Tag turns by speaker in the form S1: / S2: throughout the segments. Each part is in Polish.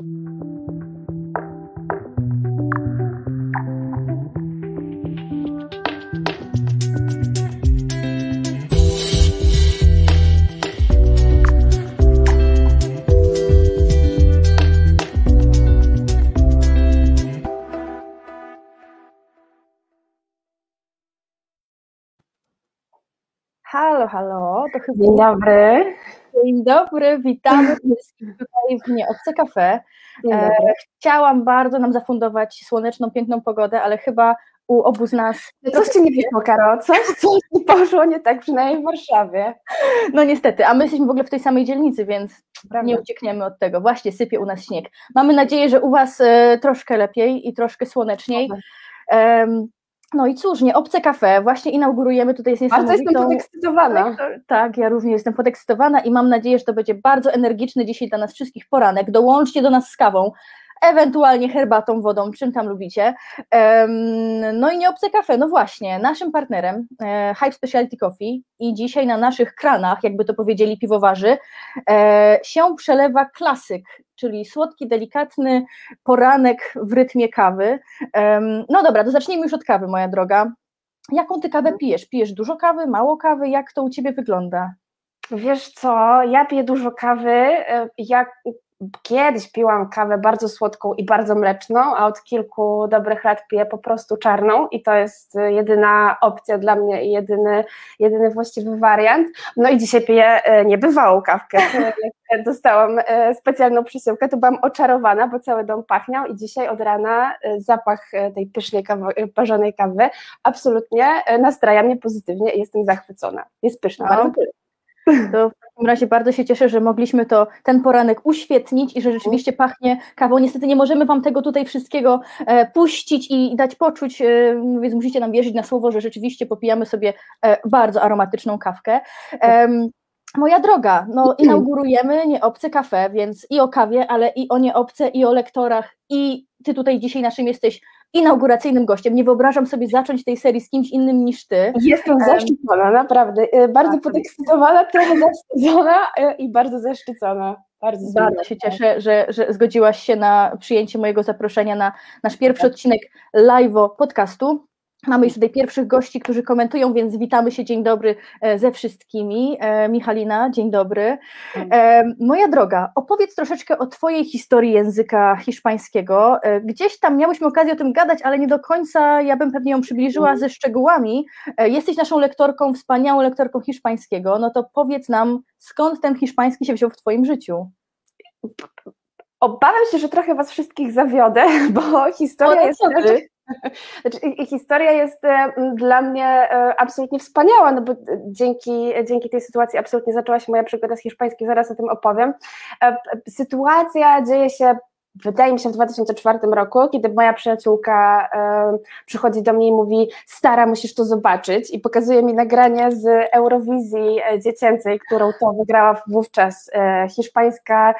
S1: Halo, halo, to chyba...
S2: Dzień dobry.
S1: Dzień dobry, witamy wszystkich tutaj w Nieobce Cafe. E, chciałam bardzo nam zafundować słoneczną, piękną pogodę, ale chyba u obu z nas...
S2: Coś Ci nie wyszło, Karo, coś, coś nie poszło nie tak, przynajmniej w Warszawie.
S1: No niestety, a my jesteśmy w ogóle w tej samej dzielnicy, więc Prawda. nie uciekniemy od tego. Właśnie sypie u nas śnieg. Mamy nadzieję, że u Was e, troszkę lepiej i troszkę słoneczniej. No i cóż, nie obce kafe, właśnie inaugurujemy tutaj jest.
S2: Bardzo jestem podekscytowana.
S1: Tak, ja również jestem podekscytowana i mam nadzieję, że to będzie bardzo energiczny dzisiaj dla nas wszystkich poranek. Dołączcie do nas z kawą, ewentualnie herbatą, wodą, czym tam lubicie. No i nie obce kafe, no właśnie, naszym partnerem e, Hype Specialty Coffee i dzisiaj na naszych kranach, jakby to powiedzieli piwowarzy, e, się przelewa klasyk, czyli słodki, delikatny poranek w rytmie kawy. No dobra, to zacznijmy już od kawy, moja droga. Jaką ty kawę pijesz? Pijesz dużo kawy, mało kawy? Jak to u ciebie wygląda?
S2: Wiesz co, ja piję dużo kawy. E, jak kiedyś piłam kawę bardzo słodką i bardzo mleczną, a od kilku dobrych lat piję po prostu czarną i to jest jedyna opcja dla mnie i jedyny, jedyny właściwy wariant. No i dzisiaj piję e, niebywałą kawkę. Dostałam e, specjalną przesyłkę, to byłam oczarowana, bo cały dom pachniał i dzisiaj od rana zapach tej pysznej kawy, parzonej kawy absolutnie nastraja mnie pozytywnie i jestem zachwycona. Jest pyszna, no. bardzo pyszna.
S1: To w takim razie bardzo się cieszę, że mogliśmy to ten poranek uświetnić i że rzeczywiście pachnie kawą. Niestety nie możemy Wam tego tutaj wszystkiego e, puścić i dać poczuć, e, więc musicie nam wierzyć na słowo, że rzeczywiście popijamy sobie e, bardzo aromatyczną kawkę. Moja droga, no inaugurujemy nieobce kafe, więc i o kawie, ale i o nieobce, i o lektorach, i ty tutaj dzisiaj naszym jesteś inauguracyjnym gościem. Nie wyobrażam sobie zacząć tej serii z kimś innym niż ty.
S2: Jestem zaszczycona, naprawdę. Y, bardzo tak, podekscytowana, trochę zawstydzona y, i bardzo zaszczycona.
S1: Bardzo, bardzo się cieszę, że, że zgodziłaś się na przyjęcie mojego zaproszenia na nasz pierwszy tak. odcinek live podcastu. Mamy już tutaj pierwszych gości, którzy komentują, więc witamy się, dzień dobry e, ze wszystkimi. E, Michalina, dzień dobry. E, moja droga, opowiedz troszeczkę o Twojej historii języka hiszpańskiego. Gdzieś tam miałyśmy okazję o tym gadać, ale nie do końca ja bym pewnie ją przybliżyła ze szczegółami. Jesteś naszą lektorką, wspaniałą lektorką hiszpańskiego, no to powiedz nam, skąd ten hiszpański się wziął w Twoim życiu?
S2: Obawiam się, że trochę Was wszystkich zawiodę, bo historia jest... Znaczy, historia jest e, dla mnie e, absolutnie wspaniała, no bo dzięki, dzięki tej sytuacji absolutnie zaczęła się moja przygoda z hiszpańskim, zaraz o tym opowiem. E, sytuacja dzieje się wydaje mi się w 2004 roku, kiedy moja przyjaciółka e, przychodzi do mnie i mówi stara, musisz to zobaczyć i pokazuje mi nagranie z Eurowizji dziecięcej, którą to wygrała wówczas e, hiszpańska,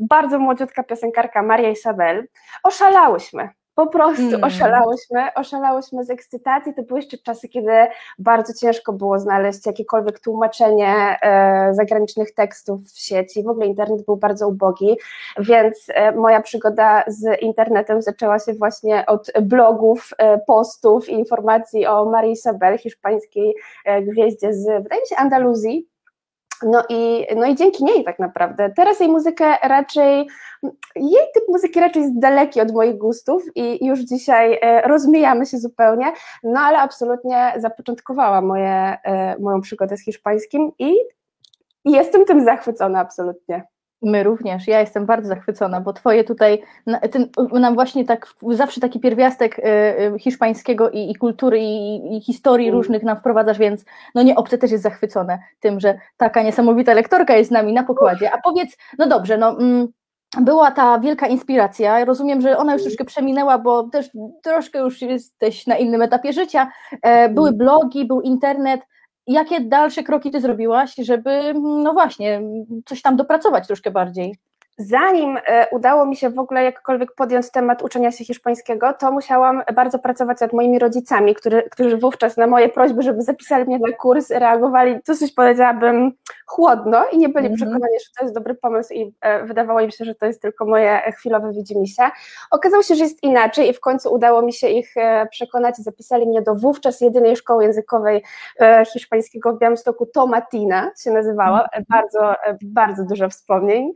S2: bardzo młodziutka piosenkarka Maria Isabel. Oszalałyśmy, po prostu mm. oszalałyśmy, oszalałyśmy z ekscytacji. To były jeszcze czasy, kiedy bardzo ciężko było znaleźć jakiekolwiek tłumaczenie e, zagranicznych tekstów w sieci. W ogóle internet był bardzo ubogi, więc e, moja przygoda z internetem zaczęła się właśnie od blogów, e, postów i informacji o Marii Isabel, hiszpańskiej e, gwieździe z, wydaje mi się, Andaluzji. No i, no i dzięki niej tak naprawdę. Teraz jej muzykę raczej, jej typ muzyki raczej jest daleki od moich gustów i już dzisiaj e, rozmijamy się zupełnie, no ale absolutnie zapoczątkowała moje, e, moją przygodę z hiszpańskim i jestem tym zachwycona absolutnie.
S1: My również, ja jestem bardzo zachwycona, bo twoje tutaj, ten, nam właśnie tak, zawsze taki pierwiastek y, y, hiszpańskiego i, i kultury i, i historii mm. różnych nam wprowadzasz, więc no nie obce też jest zachwycone tym, że taka niesamowita lektorka jest z nami na pokładzie. A powiedz, no dobrze, no mm, była ta wielka inspiracja. Rozumiem, że ona już troszkę przeminęła, bo też troszkę już jesteś na innym etapie życia. E, były mm. blogi, był internet jakie dalsze kroki ty zrobiłaś, żeby, no właśnie, coś tam dopracować troszkę bardziej?
S2: Zanim e, udało mi się w ogóle jakkolwiek podjąć temat uczenia się hiszpańskiego, to musiałam bardzo pracować nad moimi rodzicami, który, którzy wówczas na moje prośby, żeby zapisali mnie na kurs, reagowali dosyć powiedziałabym chłodno i nie byli mm -hmm. przekonani, że to jest dobry pomysł i e, wydawało im się, że to jest tylko moje chwilowe widzimisię. Okazało się, że jest inaczej i w końcu udało mi się ich e, przekonać i zapisali mnie do wówczas jedynej szkoły językowej hiszpańskiego w Białymstoku, Tomatina się nazywała, mm -hmm. bardzo, bardzo dużo wspomnień.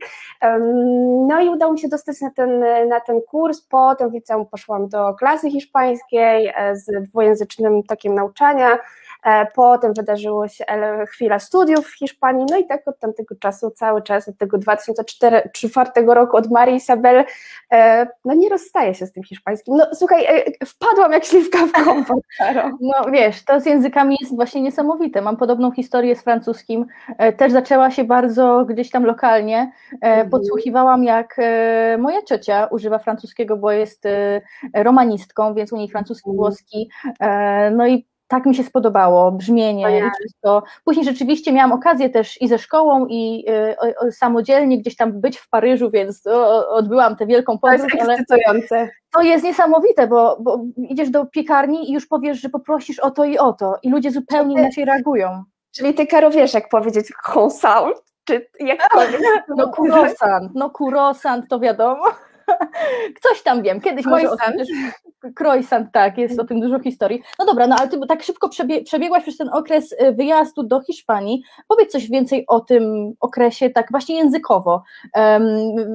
S2: No i udało mi się dostać na ten, na ten kurs. Potem w liceum poszłam do klasy hiszpańskiej e, z dwujęzycznym tokiem nauczania. E, potem wydarzyło się chwila studiów w Hiszpanii, no i tak od tamtego czasu cały czas, od tego 2004 roku, od Marii Isabel, e, no nie rozstaję się z tym hiszpańskim. No słuchaj, wpadłam jak śliwka w kompot,
S1: No wiesz, to z językami jest właśnie niesamowite. Mam podobną historię z francuskim. Też zaczęła się bardzo gdzieś tam lokalnie. Mhm. Podsłuchiwałam, jak moja ciocia używa francuskiego, bo jest romanistką, więc u niej francuski, mhm. włoski. No i tak mi się spodobało, brzmienie i wszystko. Później rzeczywiście miałam okazję też i ze szkołą, i y, samodzielnie gdzieś tam być w Paryżu, więc o, odbyłam tę wielką podróż.
S2: To jest ekscytujące.
S1: To jest niesamowite, bo, bo, idziesz do piekarni i już powiesz, że poprosisz o to i o to i ludzie zupełnie ty, inaczej reagują.
S2: Czyli ty, Karo, wiesz jak powiedzieć croissant, czy jakkolwiek?
S1: No croissant, no croissant to wiadomo. Coś tam wiem, kiedyś
S2: croissant.
S1: może Croissant, tak, jest o tym dużo historii. No dobra, no ale ty tak szybko przebie przebiegłaś przez ten okres y, wyjazdu do Hiszpanii. Powiedz coś więcej o tym okresie, tak właśnie językowo. Um,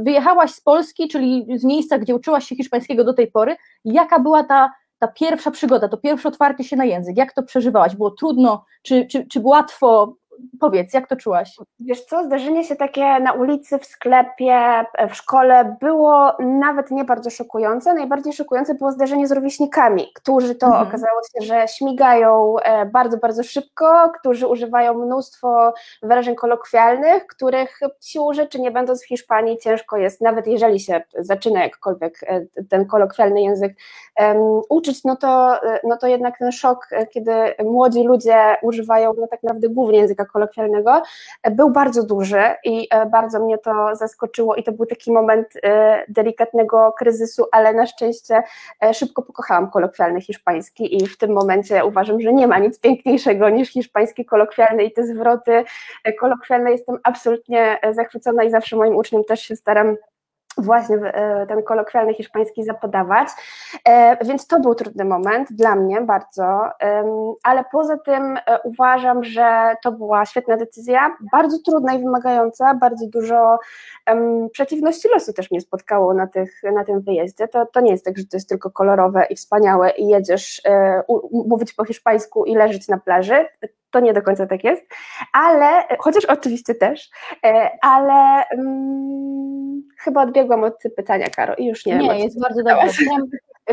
S1: wyjechałaś z Polski, czyli z miejsca, gdzie uczyłaś się hiszpańskiego do tej pory. Jaka była ta ta pierwsza przygoda, to pierwsze otwarcie się na język, jak to przeżywałaś? Było trudno, czy, czy, czy łatwo? Powiedz, jak to czułaś?
S2: Wiesz co, zdarzenie się takie na ulicy, w sklepie, w szkole było nawet nie bardzo szokujące. Najbardziej szokujące było zdarzenie z rówieśnikami, którzy to mhm. okazało się, że śmigają e, bardzo, bardzo szybko, którzy używają mnóstwo wyrażeń kolokwialnych, których siłą rzeczy nie będąc w Hiszpanii ciężko jest, nawet jeżeli się zaczyna jakkolwiek e, ten kolokwialny język um, uczyć, no to, e, no to jednak ten szok, kiedy młodzi ludzie używają no tak naprawdę głównie języka kolokwialnego, był bardzo duży i e, bardzo mnie to zaskoczyło i to był taki moment e, delikatnego kryzysu, ale na szczęście e, szybko pokochałam kolokwialny hiszpański i w tym momencie uważam, że nie ma nic piękniejszego niż hiszpański kolokwialny i te zwroty kolokwialne. Jestem absolutnie zachwycona i zawsze moim uczniom też się staram właśnie e, ten kolokwialny hiszpański zapodawać, e, więc to był trudny moment dla mnie bardzo, ale poza tym e, uważam, że to była świetna decyzja, bardzo trudna i wymagająca, bardzo dużo przeciwności losu też mnie spotkało na, tych, na tym wyjeździe, to, to nie jest tak, że to jest tylko kolorowe i wspaniałe i jedziesz mówić po hiszpańsku i leżeć na plaży, to nie do końca tak jest, ale, chociaż oczywiście też, ale um, chyba odbiegłam od pytania, Karo, i już nie
S1: Nie, jest bardzo dobrze. Chciałam,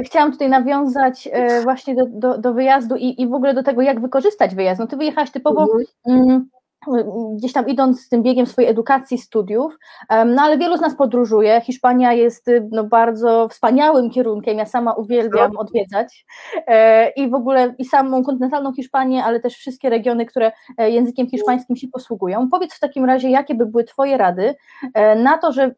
S1: chciałam tutaj nawiązać e, właśnie do, do, do wyjazdu i, i w ogóle do tego, jak wykorzystać wyjazd. No ty wyjechałaś typowo mhm. mm, gdzieś tam idąc z tym biegiem swojej edukacji, studiów, no ale wielu z nas podróżuje. Hiszpania jest y, no, bardzo wspaniałym kierunkiem, ja sama uwielbiam odwiedzać e, i w ogóle i samą kontynentalną Hiszpanię, ale też wszystkie regiony, które e, językiem hiszpańskim się posługują. Powiedz w takim razie, jakie by były Twoje rady e, na to, że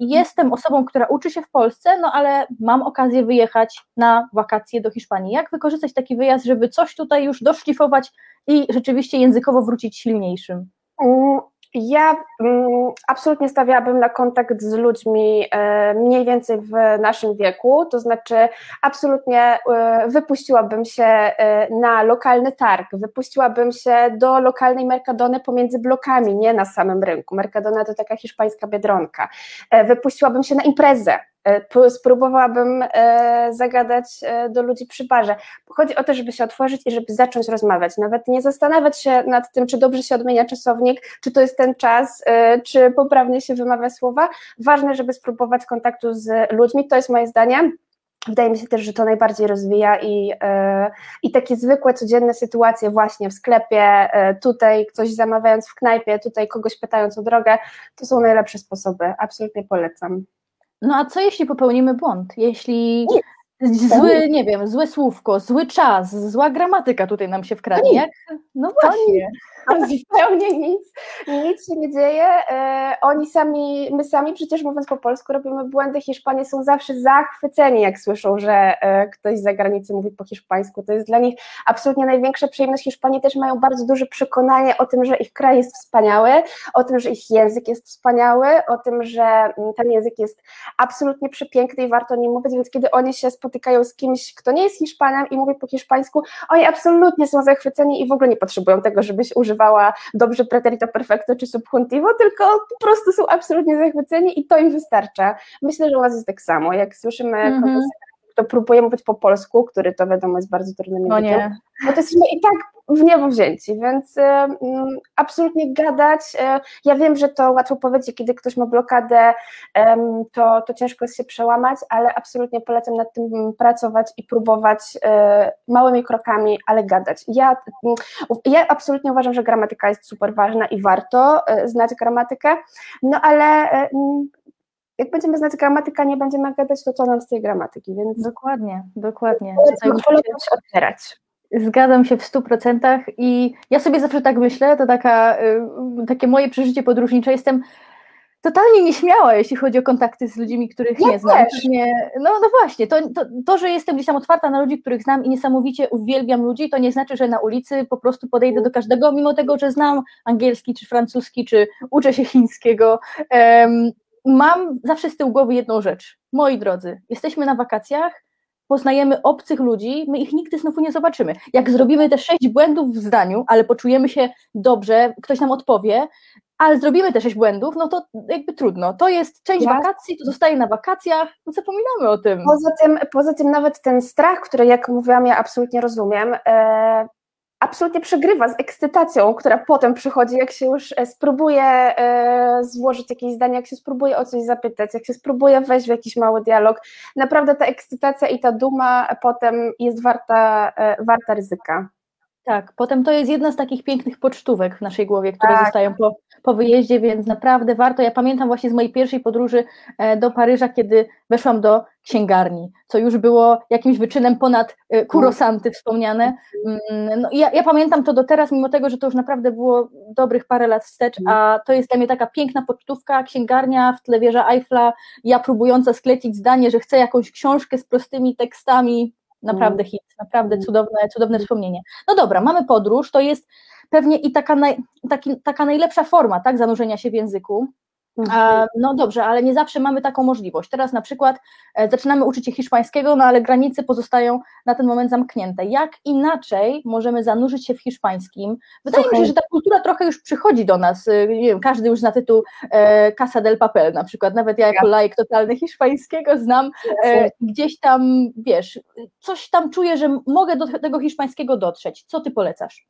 S1: jestem osobą, która uczy się w Polsce, no ale mam okazję wyjechać na wakacje do Hiszpanii. Jak wykorzystać taki wyjazd, żeby coś tutaj już doszlifować i rzeczywiście językowo wrócić silniejszym?
S2: Mm, ja mm, absolutnie stawiałabym na kontakt z ludźmi e, mniej więcej w naszym wieku, to znaczy absolutnie e, wypuściłabym się e, na lokalny targ, wypuściłabym się do lokalnej Mercadony pomiędzy blokami, nie na samym rynku. Mercadona to taka hiszpańska biedronka. Wypuściłabym się na imprezę, spróbowałabym e, zagadać e, do ludzi przy barze. Chodzi o to, żeby się otworzyć i żeby zacząć rozmawiać. Nawet nie zastanawiać się nad tym, czy dobrze się odmienia czasownik, czy to jest ten czas, czy poprawnie się wymawia słowa. Ważne, żeby spróbować kontaktu z ludźmi. To jest moje zdanie. Wydaje mi się też, że to najbardziej rozwija i, i takie zwykłe, codzienne sytuacje właśnie w sklepie, tutaj ktoś zamawiając w knajpie, tutaj kogoś pytając o drogę, to są najlepsze sposoby. Absolutnie polecam.
S1: No a co jeśli popełnimy błąd? Jeśli zły, nie wiem, złe słówko, zły czas, zła gramatyka tutaj nam się wkradnie. Jak? No właśnie.
S2: zupełnie nic, nic się nie dzieje. E, oni sami, my sami przecież mówiąc po polsku robimy błędy. Hiszpanie są zawsze zachwyceni, jak słyszą, że e, ktoś z zagranicy mówi po hiszpańsku. To jest dla nich absolutnie największa przyjemność. Hiszpanie też mają bardzo duże przekonanie o tym, że ich kraj jest wspaniały, o tym, że ich język jest wspaniały, o tym, że mm, ten język jest absolutnie przepiękny i warto o nim mówić, więc kiedy oni się spotykają z kimś, kto nie jest Hiszpanem i mówi po hiszpańsku, oni absolutnie są zachwyceni i w ogóle nie potrzebują tego, żebyś używała dobrze preterito perfecto czy subjuntivo, tylko po prostu są absolutnie zachwyceni i to im wystarcza. Myślę, że u nas jest tak samo, jak słyszymy mm -hmm kto próbuje mówić po polsku, który to wiadomo jest bardzo trudnym językiem, no to jesteśmy i tak w niebo wzięci, więc y, y, absolutnie gadać. Y, ja wiem, że to łatwo powiedzieć, kiedy ktoś ma blokadę, to, to ciężko jest się przełamać, ale absolutnie polecam nad tym pracować i próbować e, małymi krokami, ale gadać. Ja, ja absolutnie uważam, że gramatyka jest super ważna i warto znać gramatykę, no ale jak będziemy znać gramatykę, nie będziemy gadać, to co nam z tej gramatyki, więc...
S1: Dokładnie, dokładnie.
S2: Polecam się otwierać.
S1: Zgadzam się w stu procentach i ja sobie zawsze tak myślę, to taka, y, takie moje przeżycie podróżnicze, jestem totalnie nieśmiała, jeśli chodzi o kontakty z ludźmi, których
S2: ja
S1: nie znam.
S2: Nie,
S1: no, no właśnie, to, to, to, że jestem gdzieś tam otwarta na ludzi, których znam i niesamowicie uwielbiam ludzi, to nie znaczy, że na ulicy po prostu podejdę do każdego, mimo tego, że znam angielski, czy francuski, czy uczę się chińskiego. Um, mam zawsze z tyłu głowy jedną rzecz. Moi drodzy, jesteśmy na wakacjach, poznajemy obcych ludzi, my ich nigdy znowu nie zobaczymy. Jak zrobimy te sześć błędów w zdaniu, ale poczujemy się dobrze, ktoś nam odpowie, ale zrobimy te sześć błędów, no to jakby trudno. To jest część ja. wakacji, to zostaje na wakacjach, no zapominamy o tym.
S2: Poza tym, poza tym nawet ten strach, który jak mówiłam, ja absolutnie rozumiem, e, absolutnie przegrywa z ekscytacją, która potem przychodzi, jak się już e, spróbuje e, złożyć jakieś zdanie, jak się spróbuje o coś zapytać, jak się spróbuje wejść w jakiś mały dialog. Naprawdę ta ekscytacja i ta duma potem jest warta, e, warta ryzyka.
S1: Tak, potem to jest jedna z takich pięknych pocztówek w naszej głowie, które tak. zostają po, po wyjeździe, więc naprawdę warto. Ja pamiętam właśnie z mojej pierwszej podróży e, do Paryża, kiedy weszłam do księgarni, co już było jakimś wyczynem ponad e, kurosanty wspomniane. Mm, no, ja, ja pamiętam to do teraz, mimo tego, że to już naprawdę było dobrych parę lat wstecz, a to jest dla mnie taka piękna pocztówka, księgarnia, w tle wieża Eiffla, ja próbująca sklecić zdanie, że chcę jakąś książkę z prostymi tekstami, Naprawdę hit, naprawdę mm. cudowne, cudowne wspomnienie. No dobra, mamy podróż, to jest pewnie i taka, naj, taki, taka najlepsza forma tak, zanurzenia się w języku. Mhm. No dobrze, ale nie zawsze mamy taką możliwość. Teraz na przykład e, zaczynamy uczyć się hiszpańskiego, no ale granice pozostają na ten moment zamknięte. Jak inaczej możemy zanurzyć się w hiszpańskim? Wydaje mi się, że ta kultura trochę już przychodzi do nas. E, nie wiem, każdy już zna tytuł e, Casa del Papel na przykład. Nawet ja jako laik totalny hiszpańskiego znam gdzieś tam, wiesz, coś tam czuję, że mogę do tego hiszpańskiego dotrzeć. Co ty polecasz?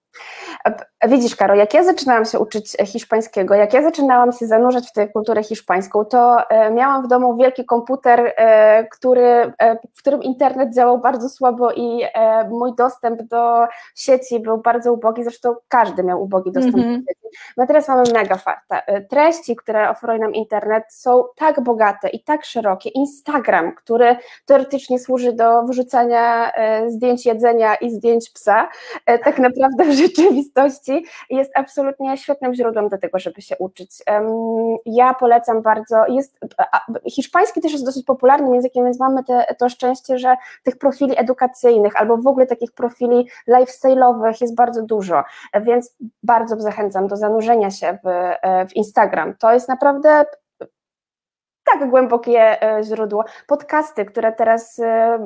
S2: Widzisz, Karo, jak ja zaczynałam się uczyć hiszpańskiego, jak ja zaczynałam się zanurzać w tę kulturę hiszpańską, to e, miałam w domu wielki komputer, e, który, e, w którym internet działał bardzo słabo i mój dostęp do sieci był bardzo ubogi, zresztą każdy miał ubogi dostęp mm -hmm. do mhm. sieci. No teraz mamy mega farta. Treści, które oferuje nam internet są tak bogate i tak szerokie. Instagram, który teoretycznie służy do wyrzucania zdjęć jedzenia i zdjęć psa, tak naprawdę w rzeczywistości jest absolutnie świetnym źródłem do tego, żeby się uczyć. Ja polecam bardzo, jest, hiszpański też jest dosyć popularnym językiem, więc mamy te, to szczęście, że tych profili edukacyjnych albo w ogóle takich profili lifestyle'owych jest bardzo dużo, więc bardzo zachęcam do zanurzenia się w, w Instagram. To jest naprawdę tak głębokie e, źródło. Podcasty, które teraz e,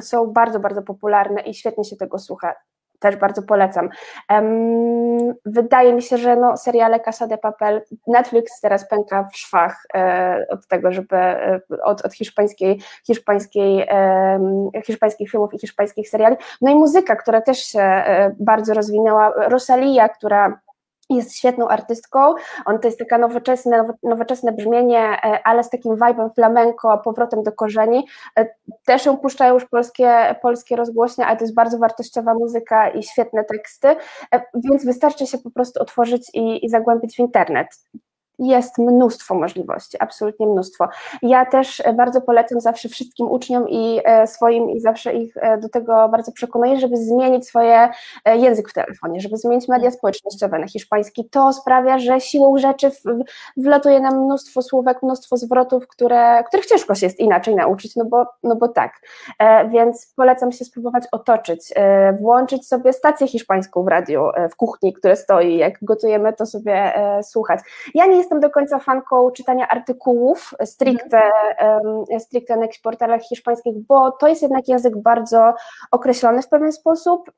S2: są bardzo, bardzo popularne i świetnie się tego słucha też bardzo polecam. Wydaje mi się, że no, seriale Casa de Papel, Netflix teraz pęka w szwach e, od tego, żeby e, od, od hiszpańskiej, hiszpańskiej, hiszpańskich filmów i hiszpańskich seriali. No i muzyka, która też się e, bardzo rozwinęła. Rosalia, która jest świetną artystką, on to jest taka nowoczesne, nowoczesne brzmienie, e, ale z takim vibe'em flamenco, powrotem do korzeni. E, też ją puszczają już polskie, polskie rozgłośnie, ale to jest bardzo wartościowa muzyka i świetne teksty, e, więc wystarczy się po prostu otworzyć i, i zagłębić w internet jest mnóstwo możliwości, absolutnie mnóstwo. Ja też bardzo polecam zawsze wszystkim uczniom i swoim i zawsze ich do tego bardzo przekonuję, żeby zmienić swoje język w telefonie, żeby zmienić media społecznościowe na hiszpański. To sprawia, że siłą rzeczy wlatuje nam mnóstwo słówek, mnóstwo zwrotów, które, których ciężko się jest inaczej nauczyć, no bo, no bo tak. Więc polecam się spróbować otoczyć, włączyć sobie stację hiszpańską w radiu, w kuchni, które stoi, jak gotujemy, to sobie słuchać. Ja nie jestem do końca fanką czytania artykułów stricte, mm. stricte na jakichś portalach hiszpańskich, bo to jest jednak język bardzo określony w pewien sposób,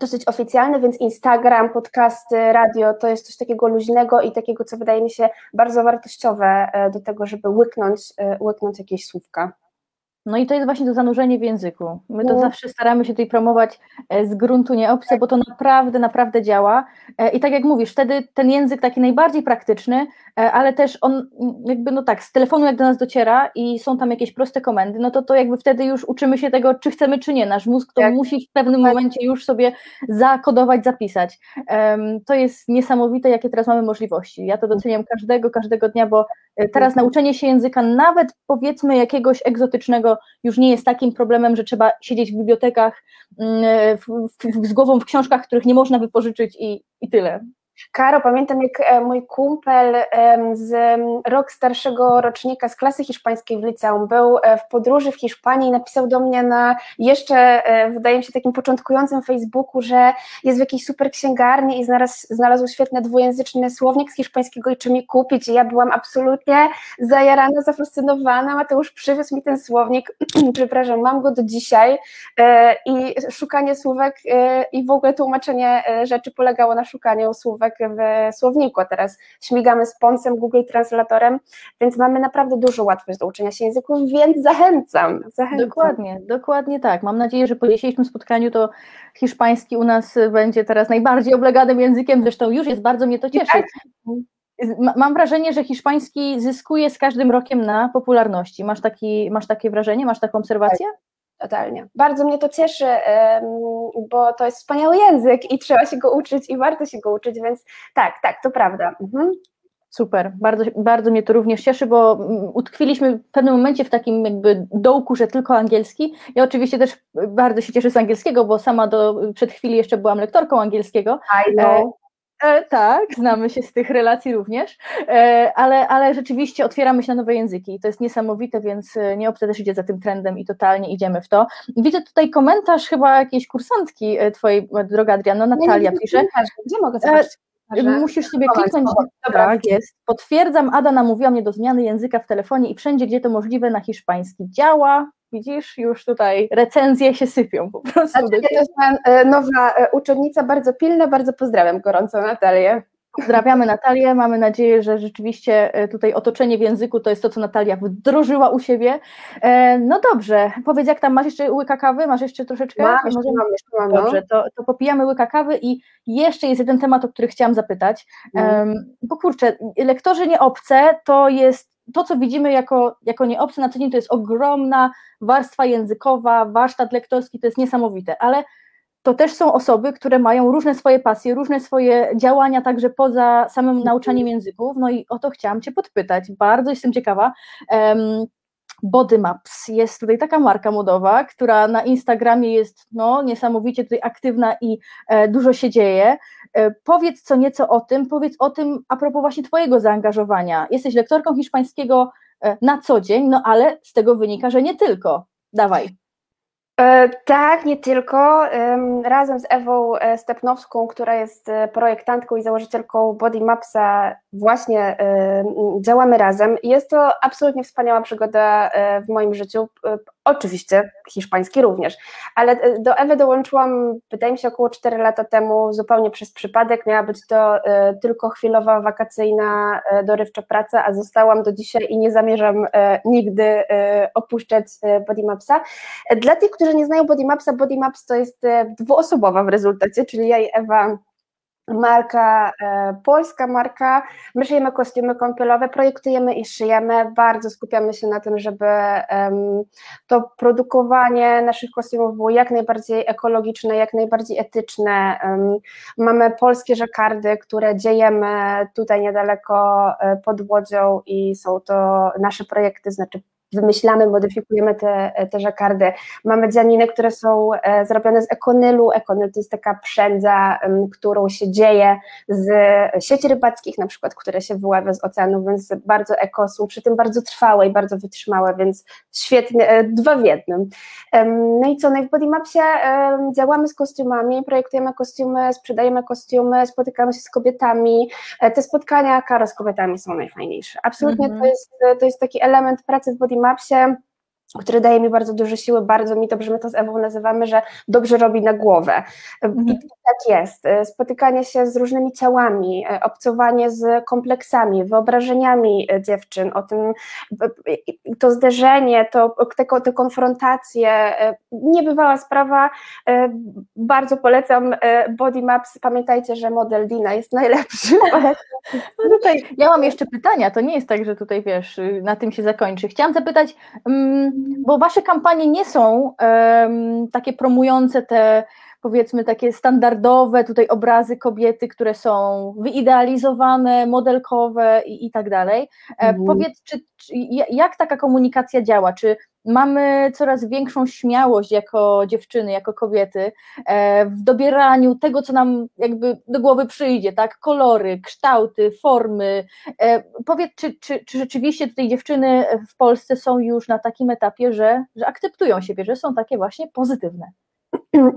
S2: dosyć oficjalny, więc Instagram, podcasty, radio to jest coś takiego luźnego i takiego, co wydaje mi się bardzo wartościowe e, do tego, żeby łyknąć, e, łyknąć jakieś słówka.
S1: No i to jest właśnie to zanurzenie w języku. My to no. zawsze staramy się tutaj promować e, z gruntu nie obce, bo to naprawdę, naprawdę działa. E, I tak jak mówisz, wtedy ten język taki najbardziej praktyczny, e, ale też on jakby no tak, z telefonu jak do nas dociera i są tam jakieś proste komendy, no to to jakby wtedy już uczymy się tego, czy chcemy, czy nie. Nasz mózg to tak. musi w pewnym tak. momencie już sobie zakodować, zapisać. To jest niesamowite, jakie teraz mamy możliwości. Ja to doceniam każdego, każdego dnia, bo teraz mhm. nauczenie się języka, nawet powiedzmy jakiegoś egzotycznego, już nie jest takim problemem, że trzeba siedzieć w bibliotekach mm, w, w, z głową w książkach, których nie można wypożyczyć i, i tyle.
S2: Karo, pamiętam jak e, mój kumpel z rok starszego rocznika z klasy hiszpańskiej w liceum był e, w podróży w Hiszpanii i napisał do mnie na jeszcze, e, wydaje mi się, takim początkującym Facebooku, że jest w jakiejś super księgarni i znalazł, znalazł świetny dwujęzyczny słownik z hiszpańskiego i czy mi kupić. I ja byłam absolutnie zajarana, zafascynowana. Mateusz przywiózł mi ten słownik, przepraszam, mam go do dzisiaj i szukanie słówek i w ogóle tłumaczenie rzeczy polegało na szukaniu słówek w słowniku, a teraz śmigamy z Ponsem, Google Translatorem, więc mamy naprawdę dużo łatwość do uczenia się języków, więc zachęcam, zachęcam.
S1: Dokładnie, dokładnie tak. Mam nadzieję, że po dzisiejszym spotkaniu to hiszpański u nas będzie teraz najbardziej obleganym językiem, zresztą już jest, bardzo mnie to cieszy. Tak. Mam wrażenie, że hiszpański zyskuje z każdym rokiem na popularności. Masz, taki, masz takie wrażenie, masz taką obserwację?
S2: Totalnie. Bardzo mnie to cieszy, bo to jest wspaniały język i trzeba się go uczyć i warto się go uczyć, więc tak, tak, to prawda. Mhm.
S1: Super, bardzo, bardzo mnie to również cieszy, bo mm, utkwiliśmy w pewnym momencie w takim jakby dołku, że tylko angielski. Ja oczywiście też bardzo się cieszę z angielskiego, bo sama do, przed chwili jeszcze byłam lektorką angielskiego.
S2: I know.
S1: E, tak, znamy się z tych relacji również, e, ale, ale rzeczywiście otwieramy się na nowe języki i to jest niesamowite, więc e, Nieobce też idzie za tym trendem i totalnie idziemy w to. Widzę tutaj komentarz chyba jakiejś kursantki twojej, droga Adriano, Natalia nie, nie, pisze.
S2: Gdzie mogę zobaczyć?
S1: Musisz sobie kliknąć. Dobra, tak, jest. Potwierdzam, Ada namówiła mnie do zmiany języka w telefonie i wszędzie, gdzie to możliwe, na hiszpański działa. Widzisz, już tutaj recenzje się sypią po prostu.
S2: Znaczy, ja też mam e, nowa e, uczennica, bardzo pilna, bardzo pozdrawiam gorąco Natalię.
S1: Pozdrawiamy Natalię, mamy nadzieję, że rzeczywiście e, tutaj otoczenie w języku to jest to, co Natalia wdrożyła u siebie. No dobrze, powiedz jak tam, masz jeszcze łyka kawy, masz jeszcze troszeczkę?
S2: Mam, jeszcze mam, jeszcze mam.
S1: No. Dobrze, to, to popijamy łyka kawy i jeszcze jest jeden temat, o który chciałam zapytać, mm. bo kurczę, lektorzy nie obce to jest to, co widzimy jako, jako nieobce na co dzień, to jest ogromna warstwa językowa, warsztat lektorski, to jest niesamowite, ale to też są osoby, które mają różne swoje pasje, różne swoje działania także poza samym nauczaniem języków, no i o to chciałam Cię podpytać, bardzo jestem ciekawa, um, Body Maps. Jest tutaj taka marka modowa, która na Instagramie jest no, niesamowicie tutaj aktywna i e, dużo się dzieje. E, powiedz co nieco o tym, powiedz o tym a propos właśnie Twojego zaangażowania. Jesteś lektorką hiszpańskiego e, na co dzień, no ale z tego wynika, że nie tylko. Dawaj.
S2: E, tak, nie tylko. Razem z Ewą e, Stepnowską, która jest e, projektantką i założycielką Body Mapsa, właśnie działamy razem. Jest to absolutnie wspaniała przygoda w moim życiu. Oczywiście hiszpański również, ale do Ewy dołączyłam, wydaje mi się, około 4 lata temu, zupełnie przez przypadek. Miała być to tylko chwilowa, wakacyjna, dorywcza praca, a zostałam do dzisiaj i nie zamierzam nigdy opuszczać Body Mapsa. Dla tych, którzy nie znają Bodymapsa, Bodymaps to jest dwuosobowa w rezultacie, czyli ja i Ewa marka, e, polska marka. My szyjemy kostiumy kąpielowe, projektujemy i szyjemy. Bardzo skupiamy się na tym, żeby to produkowanie naszych kostiumów było jak najbardziej ekologiczne, jak najbardziej etyczne. Mamy polskie żakardy, które dziejemy tutaj niedaleko e, pod Łodzią i są to nasze projekty, znaczy wymyślamy, modyfikujemy te, te żakardy. Mamy dzianiny, które są e, zrobione z ekonylu. Ekonyl to jest taka przędza, którą się dzieje z sieci rybackich, na przykład, które się wyławia z oceanu, więc bardzo eko, są przy tym bardzo trwałe i bardzo wytrzymałe, więc świetnie, e, dwa w jednym. No i co, no i w Bodymapsie działamy z kostiumami, projektujemy kostiumy, sprzedajemy kostiumy, spotykamy się z kobietami. E, te spotkania, Karo, z kobietami są najfajniejsze. Absolutnie mm -hmm. to, jest, to jest taki element pracy w Bodymapsie, Mapsie, który daje mi bardzo dużo siły, bardzo mi dobrze, my to z Ewą nazywamy, że dobrze robi na głowę. Mhm. I tak jest. Spotykanie się z różnymi ciałami, obcowanie z kompleksami, wyobrażeniami dziewczyn, o tym, to zderzenie, to, te, te konfrontacje, niebywała sprawa, bardzo polecam Body Maps, pamiętajcie, że model Dina jest najlepszy.
S1: No tutaj, ja mam jeszcze pytania, to nie jest tak, że tutaj wiesz, na tym się zakończy. Chciałam zapytać, mm, bo wasze kampanie nie są um, takie promujące te powiedzmy takie standardowe tutaj obrazy kobiety, które są wyidealizowane, modelkowe i, i tak dalej. E, mhm. Powiedz, czy, czy, jak taka komunikacja działa? Czy mamy coraz większą śmiałość jako dziewczyny, jako kobiety e, w dobieraniu tego, co nam jakby do głowy przyjdzie, tak? Kolory, kształty, formy. E, powiedz, czy, czy, czy rzeczywiście tutaj dziewczyny w Polsce są już na takim etapie, że, że akceptują siebie, że są takie właśnie pozytywne?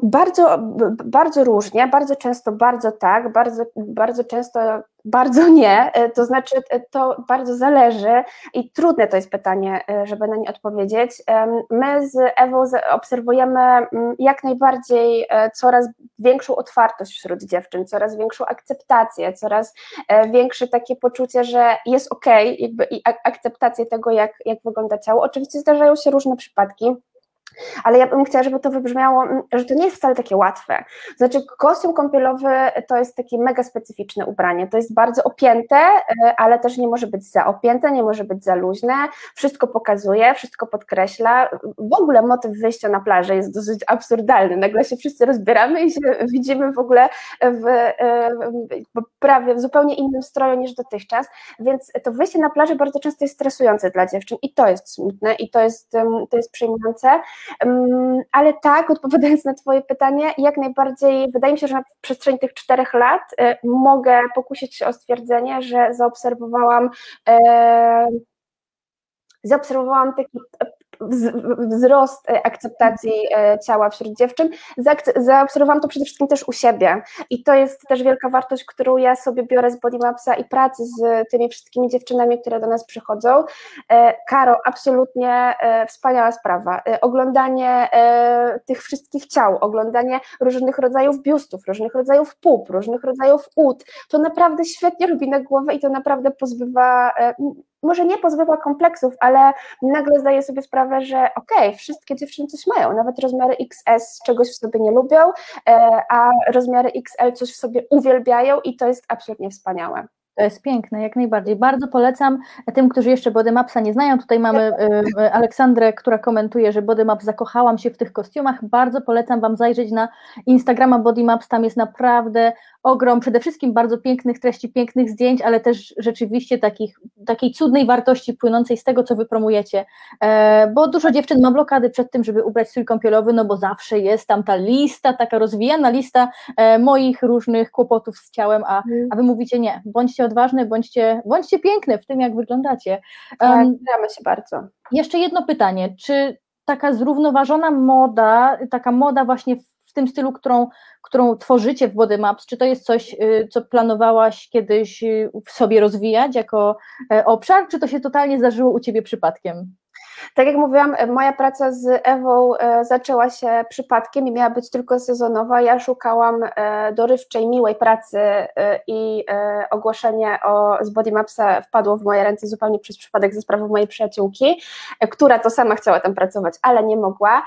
S2: Bardzo, bardzo różnie, bardzo często bardzo tak, bardzo, bardzo często bardzo nie, e, to znaczy e, to bardzo zależy i trudne to jest pytanie, e, żeby na nie odpowiedzieć. My z Ewą obserwujemy mm, jak najbardziej coraz większą otwartość wśród dziewczyn, coraz większą akceptację, coraz większe takie poczucie, że jest ok, jakby i akceptację tego, jak, jak wygląda ciało. Oczywiście zdarzają się różne przypadki, ale ja bym chciała, żeby to wybrzmiało, mm, że to nie jest wcale takie łatwe. Znaczy, kostium kąpielowy to jest takie mega specyficzne ubranie. To jest bardzo opięte, e, ale też nie może być za opięte, nie może być za luźne. Wszystko pokazuje, wszystko podkreśla. W ogóle motyw wyjścia na plażę jest dosyć absurdalny. Nagle się wszyscy rozbieramy i się widzimy w ogóle w, e, w prawie w zupełnie innym stroju niż dotychczas. Więc to wyjście na plażę bardzo często jest stresujące dla dziewczyn i to jest smutne i to jest, to jest przejmujące. Ale tak, odpowiadając na Twoje pytanie, jak najbardziej wydaje mi się, że na przestrzeni tych czterech lat y, mogę pokusić się o stwierdzenie, że zaobserwowałam e, zaobserwowałam taki wzrost e, akceptacji e, ciała wśród dziewczyn. Zaobserwowałam to przede wszystkim też u siebie i to jest też wielka wartość, którą ja sobie biorę z Bodymapsa i pracy z tymi wszystkimi dziewczynami, które do nas przychodzą. E, Karo, absolutnie wspaniała sprawa. Oglądanie tych wszystkich ciał, oglądanie różnych rodzajów biustów, różnych rodzajów pup, różnych rodzajów ud, to naprawdę świetnie robi na głowę i to naprawdę pozbywa może nie pozbywa kompleksów, ale nagle zdaje sobie sprawę, że okej, okay, wszystkie dziewczyny coś mają, nawet rozmiary XS czegoś w sobie nie lubią, e, a rozmiary XL coś w sobie uwielbiają i to jest absolutnie wspaniałe.
S1: To jest piękne, jak najbardziej. Bardzo polecam tym, którzy jeszcze Bodymapsa nie znają. Tutaj mamy y, Aleksandrę, która komentuje, że Bodymap zakochałam się w tych kostiumach. Bardzo polecam Wam zajrzeć na Instagrama Bodymaps. Tam jest naprawdę ogrom przede wszystkim bardzo pięknych treści, pięknych zdjęć, ale też rzeczywiście takich, takiej cudnej wartości płynącej z tego, co wy promujecie, e, bo dużo dziewczyn ma blokady przed tym, żeby ubrać strój kąpielowy, no bo zawsze jest tam ta lista, taka rozwijana lista e, moich różnych kłopotów z ciałem, a, a wy mówicie nie, bądźcie odważne, bądźcie, bądźcie piękne w tym, jak wyglądacie.
S2: Tak, um, się bardzo.
S1: Jeszcze jedno pytanie, czy taka zrównoważona moda, taka moda właśnie w tym stylu, którą którą tworzycie w Body Maps, czy to jest coś, y, co planowałaś kiedyś y, w sobie rozwijać jako e, obszar, czy to się totalnie zdarzyło u Ciebie przypadkiem?
S2: Tak jak mówiłam, e, moja praca z Ewą e, zaczęła się przypadkiem i miała być tylko sezonowa. Ja szukałam dorywczej, miłej pracy i ogłoszenie o, z Body Mapsa wpadło w moje ręce zupełnie przez przypadek ze sprawą mojej przyjaciółki, która to sama chciała tam pracować, ale nie mogła.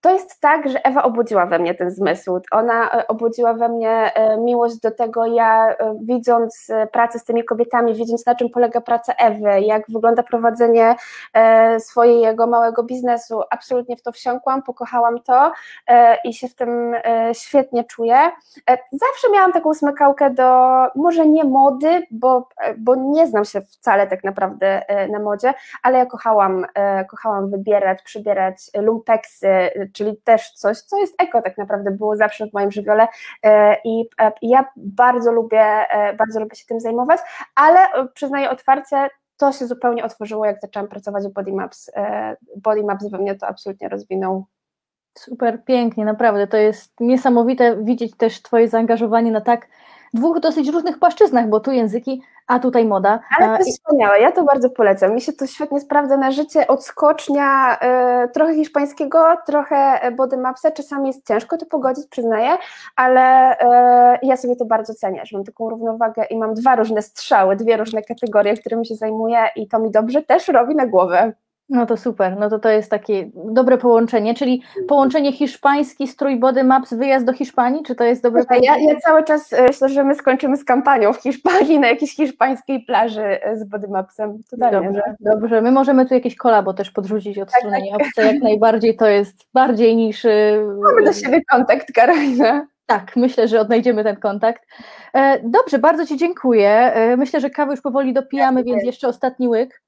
S2: To jest tak, że Ewa obudziła we mnie ten zmysł. Ona e, obudziła we mnie e, miłość do tego, ja e, widząc pracę z tymi kobietami, widząc na czym polega praca Ewy, jak wygląda prowadzenie swojego małego biznesu, absolutnie w to wsiąkłam, pokochałam to i się w tym świetnie czuję. Zawsze miałam taką smykałkę do, może nie mody, bo, bo nie znam się wcale tak naprawdę na modzie, ale ja kochałam, kochałam wybierać, przybierać lumpeksy, czyli też coś, co jest eko tak naprawdę, było zawsze w moim żywiole e, i e, ja bardzo lubię, e, bardzo lubię się tym zajmować, ale przyznaję otwarcie, to się zupełnie otworzyło, jak zaczęłam pracować w Body Maps. Body Maps we mnie to absolutnie rozwinął.
S1: Super, pięknie, naprawdę. To jest niesamowite widzieć też Twoje zaangażowanie na tak dwóch dosyć różnych płaszczyznach, bo tu języki, a tutaj moda.
S2: Ale to jest wspaniałe, ja to bardzo polecam. Mi się to świetnie sprawdza na życie, odskocznia y, trochę hiszpańskiego, trochę body mapsa. Czasami jest ciężko to pogodzić, przyznaję, ale y, ja sobie to bardzo cenię, że mam taką równowagę i mam dwa różne strzały, dwie różne kategorie, którymi się zajmuję i to mi dobrze też robi na głowę.
S1: No to super, no to to jest takie dobre połączenie, czyli połączenie hiszpański, strój body maps, wyjazd do Hiszpanii, czy to jest dobre
S2: połączenie? Ja, ja cały czas e, myślę, że my skończymy z kampanią w Hiszpanii na jakiejś hiszpańskiej plaży e, z body mapsem.
S1: Totalnie. Dobrze, dobrze, my możemy tu jakieś kolabo też podrzucić od tak, strony tak. jak najbardziej to jest bardziej niż... E,
S2: Mamy do siebie kontakt, Karolina.
S1: Tak, myślę, że odnajdziemy ten kontakt. Dobrze, bardzo Ci dziękuję. Myślę, że kawę już powoli dopijamy, więc jeszcze ostatni łyk.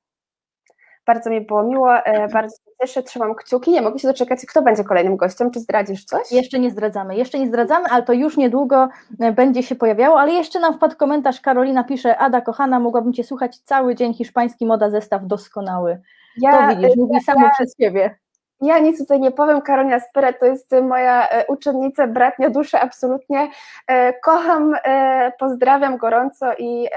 S2: Bardzo mi było miło, e, mhm. bardzo się cieszę, trzymam kciuki. Nie mogę się doczekać, kto będzie kolejnym gościem. Czy zdradzisz coś?
S1: Jeszcze nie zdradzamy, jeszcze nie zdradzamy, ale to już niedługo e, będzie się pojawiało. Ale jeszcze nam wpadł komentarz, Karolina pisze, Ada kochana, mogłabym Cię słuchać cały dzień, hiszpański moda zestaw doskonały. Ja, to widzisz, mówi ja, samo ja, przez Ciebie.
S2: Ja nic tutaj nie powiem, Karolina Speret to jest moja e, uczennica, bratnia duszy, absolutnie. E, kocham, e, pozdrawiam gorąco i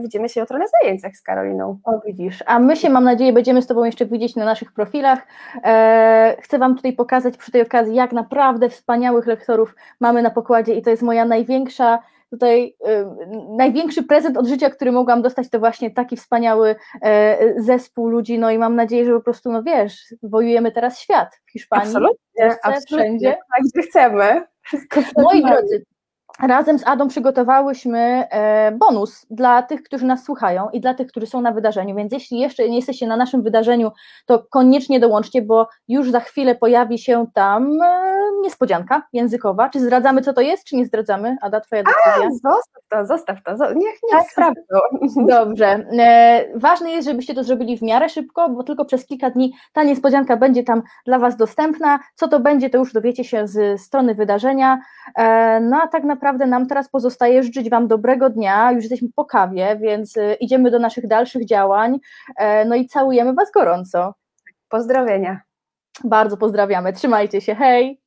S2: widzimy się jutro na zajęciach z Karoliną.
S1: O, widzisz. A my się, mam nadzieję, będziemy z Tobą jeszcze widzieć na naszych profilach. Chcę Wam tutaj pokazać przy tej okazji, jak naprawdę wspaniałych lektorów mamy na pokładzie i to jest moja największa tutaj y, największy prezent od życia, który mogłam dostać, to właśnie taki wspaniały y, zespół ludzi, no i mam nadzieję, że po prostu, no wiesz, wojujemy teraz świat w Hiszpanii.
S2: Absolutnie, absolutnie. wszędzie. Tak, gdzie chcemy.
S1: Wszystko Moi drodzy, Razem z Adą przygotowałyśmy e, bonus dla tych, którzy nas słuchają i dla tych, którzy są na wydarzeniu, więc jeśli jeszcze nie jesteście na naszym wydarzeniu, to koniecznie dołączcie, bo już za chwilę pojawi się tam e, niespodzianka językowa. Czy zdradzamy, co to jest, czy nie zdradzamy? Ada, twoja decyzja.
S2: A, zostaw to, zostaw to, niech, niech tak, sprawdzą.
S1: Dobrze. E, ważne jest, żebyście to zrobili w miarę szybko, bo tylko przez kilka dni ta niespodzianka będzie tam dla Was dostępna. Co to będzie, to już dowiecie się z strony wydarzenia. No a tak naprawdę naprawdę nam teraz pozostaje życzyć Wam dobrego dnia. Już jesteśmy po kawie, więc y, idziemy do naszych dalszych działań. E, no i całujemy Was gorąco.
S2: Pozdrowienia.
S1: Bardzo pozdrawiamy. Trzymajcie się. Hej!